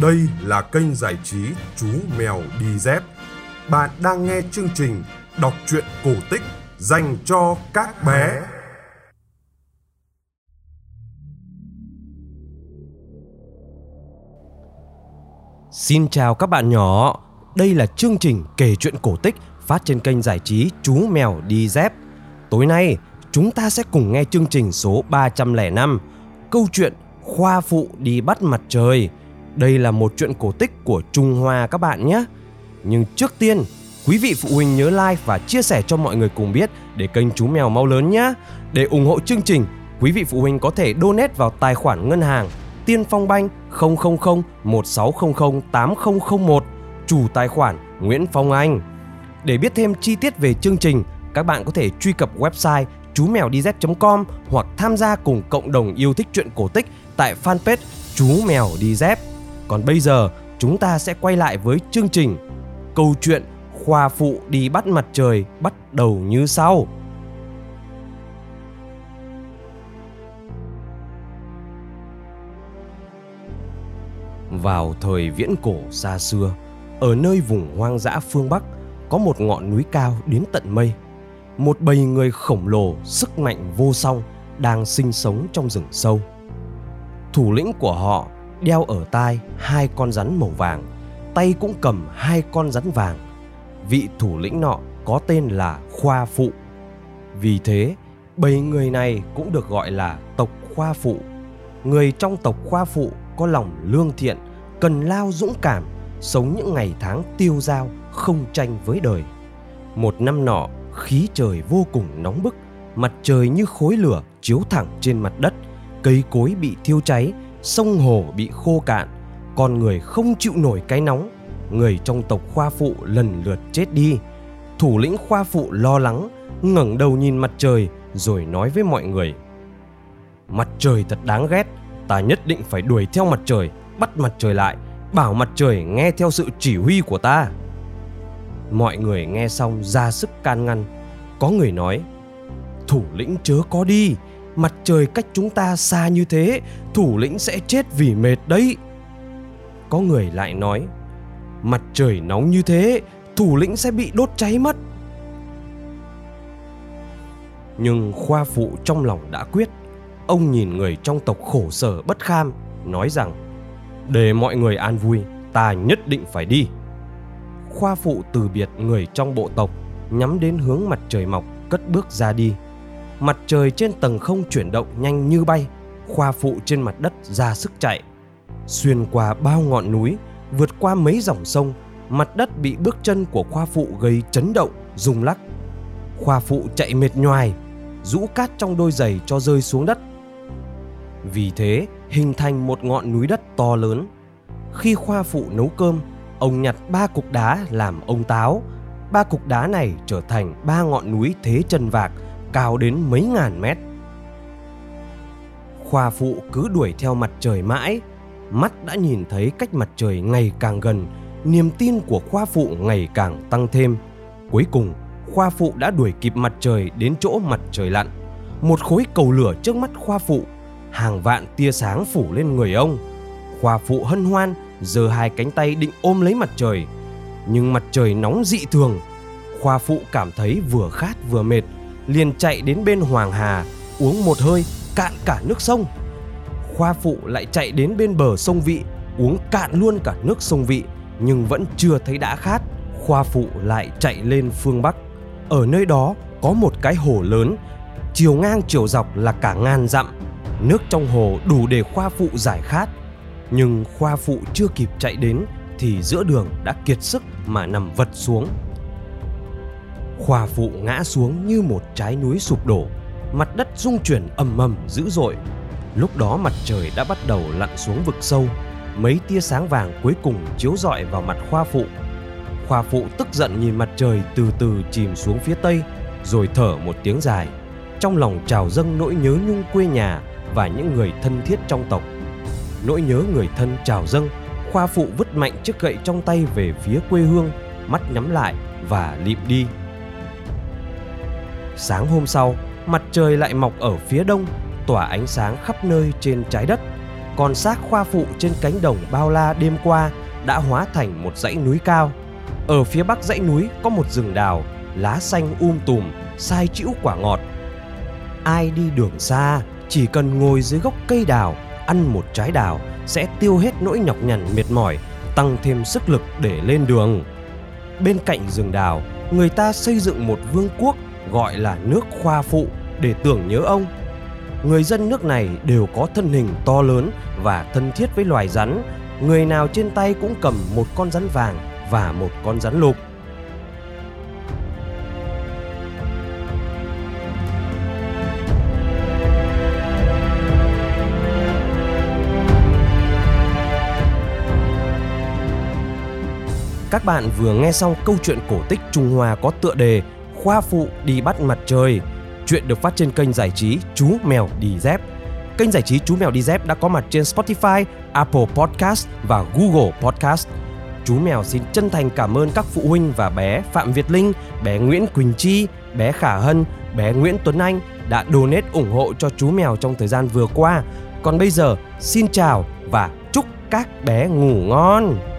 Đây là kênh giải trí Chú Mèo Đi Dép. Bạn đang nghe chương trình đọc truyện cổ tích dành cho các bé. Xin chào các bạn nhỏ, đây là chương trình kể chuyện cổ tích phát trên kênh giải trí Chú Mèo Đi Dép. Tối nay, chúng ta sẽ cùng nghe chương trình số 305, câu chuyện Khoa Phụ đi bắt mặt trời. Đây là một chuyện cổ tích của Trung Hoa các bạn nhé. Nhưng trước tiên, quý vị phụ huynh nhớ like và chia sẻ cho mọi người cùng biết để kênh Chú Mèo mau lớn nhé. Để ủng hộ chương trình, quý vị phụ huynh có thể donate vào tài khoản ngân hàng Tiên Phong Banh 000 1600 8001, chủ tài khoản Nguyễn Phong Anh. Để biết thêm chi tiết về chương trình, các bạn có thể truy cập website chú mèo dz.com hoặc tham gia cùng cộng đồng yêu thích truyện cổ tích tại fanpage chú mèo đi dép. Còn bây giờ, chúng ta sẽ quay lại với chương trình Câu chuyện Khoa phụ đi bắt mặt trời bắt đầu như sau. Vào thời viễn cổ xa xưa, ở nơi vùng hoang dã phương Bắc có một ngọn núi cao đến tận mây. Một bầy người khổng lồ, sức mạnh vô song đang sinh sống trong rừng sâu. Thủ lĩnh của họ đeo ở tai hai con rắn màu vàng, tay cũng cầm hai con rắn vàng. Vị thủ lĩnh nọ có tên là Khoa Phụ. Vì thế, bảy người này cũng được gọi là tộc Khoa Phụ. Người trong tộc Khoa Phụ có lòng lương thiện, cần lao dũng cảm, sống những ngày tháng tiêu dao, không tranh với đời. Một năm nọ, khí trời vô cùng nóng bức, mặt trời như khối lửa chiếu thẳng trên mặt đất, cây cối bị thiêu cháy, sông hồ bị khô cạn, con người không chịu nổi cái nóng, người trong tộc Khoa Phụ lần lượt chết đi. Thủ lĩnh Khoa Phụ lo lắng, ngẩng đầu nhìn mặt trời rồi nói với mọi người: "Mặt trời thật đáng ghét, ta nhất định phải đuổi theo mặt trời, bắt mặt trời lại, bảo mặt trời nghe theo sự chỉ huy của ta." Mọi người nghe xong ra sức can ngăn. Có người nói: "Thủ lĩnh chớ có đi, mặt trời cách chúng ta xa như thế, thủ lĩnh sẽ chết vì mệt đấy." Có người lại nói: "Mặt trời nóng như thế, thủ lĩnh sẽ bị đốt cháy mất." Nhưng khoa phụ trong lòng đã quyết ông nhìn người trong tộc khổ sở bất kham nói rằng để mọi người an vui ta nhất định phải đi khoa phụ từ biệt người trong bộ tộc nhắm đến hướng mặt trời mọc cất bước ra đi mặt trời trên tầng không chuyển động nhanh như bay, khoa phụ trên mặt đất ra sức chạy. Xuyên qua bao ngọn núi, vượt qua mấy dòng sông, mặt đất bị bước chân của khoa phụ gây chấn động, rung lắc. Khoa phụ chạy mệt nhoài, rũ cát trong đôi giày cho rơi xuống đất. Vì thế, hình thành một ngọn núi đất to lớn. Khi khoa phụ nấu cơm, ông nhặt ba cục đá làm ông táo. Ba cục đá này trở thành ba ngọn núi thế chân vạc cao đến mấy ngàn mét. Khoa phụ cứ đuổi theo mặt trời mãi, mắt đã nhìn thấy cách mặt trời ngày càng gần, niềm tin của khoa phụ ngày càng tăng thêm. Cuối cùng, khoa phụ đã đuổi kịp mặt trời đến chỗ mặt trời lặn. Một khối cầu lửa trước mắt khoa phụ, hàng vạn tia sáng phủ lên người ông. Khoa phụ hân hoan, giơ hai cánh tay định ôm lấy mặt trời. Nhưng mặt trời nóng dị thường, khoa phụ cảm thấy vừa khát vừa mệt liền chạy đến bên hoàng hà, uống một hơi, cạn cả nước sông. Khoa phụ lại chạy đến bên bờ sông vị, uống cạn luôn cả nước sông vị, nhưng vẫn chưa thấy đã khát. Khoa phụ lại chạy lên phương bắc. Ở nơi đó có một cái hồ lớn, chiều ngang chiều dọc là cả ngàn dặm. Nước trong hồ đủ để khoa phụ giải khát. Nhưng khoa phụ chưa kịp chạy đến thì giữa đường đã kiệt sức mà nằm vật xuống khoa phụ ngã xuống như một trái núi sụp đổ. Mặt đất rung chuyển ầm ầm dữ dội. Lúc đó mặt trời đã bắt đầu lặn xuống vực sâu. Mấy tia sáng vàng cuối cùng chiếu rọi vào mặt khoa phụ. Khoa phụ tức giận nhìn mặt trời từ từ chìm xuống phía tây, rồi thở một tiếng dài. Trong lòng trào dâng nỗi nhớ nhung quê nhà và những người thân thiết trong tộc. Nỗi nhớ người thân trào dâng, khoa phụ vứt mạnh chiếc gậy trong tay về phía quê hương, mắt nhắm lại và lịm đi sáng hôm sau mặt trời lại mọc ở phía đông tỏa ánh sáng khắp nơi trên trái đất còn xác khoa phụ trên cánh đồng bao la đêm qua đã hóa thành một dãy núi cao. Ở phía bắc dãy núi có một rừng đào, lá xanh um tùm, sai chĩu quả ngọt. Ai đi đường xa, chỉ cần ngồi dưới gốc cây đào, ăn một trái đào sẽ tiêu hết nỗi nhọc nhằn mệt mỏi, tăng thêm sức lực để lên đường. Bên cạnh rừng đào, người ta xây dựng một vương quốc gọi là nước khoa phụ để tưởng nhớ ông. Người dân nước này đều có thân hình to lớn và thân thiết với loài rắn. Người nào trên tay cũng cầm một con rắn vàng và một con rắn lục. Các bạn vừa nghe xong câu chuyện cổ tích Trung Hoa có tựa đề Khoa phụ đi bắt mặt trời. Chuyện được phát trên kênh giải trí Chú Mèo Đi Dép. Kênh giải trí Chú Mèo Đi Dép đã có mặt trên Spotify, Apple Podcast và Google Podcast. Chú Mèo xin chân thành cảm ơn các phụ huynh và bé Phạm Việt Linh, bé Nguyễn Quỳnh Chi, bé Khả Hân, bé Nguyễn Tuấn Anh đã donate ủng hộ cho chú mèo trong thời gian vừa qua. Còn bây giờ, xin chào và chúc các bé ngủ ngon.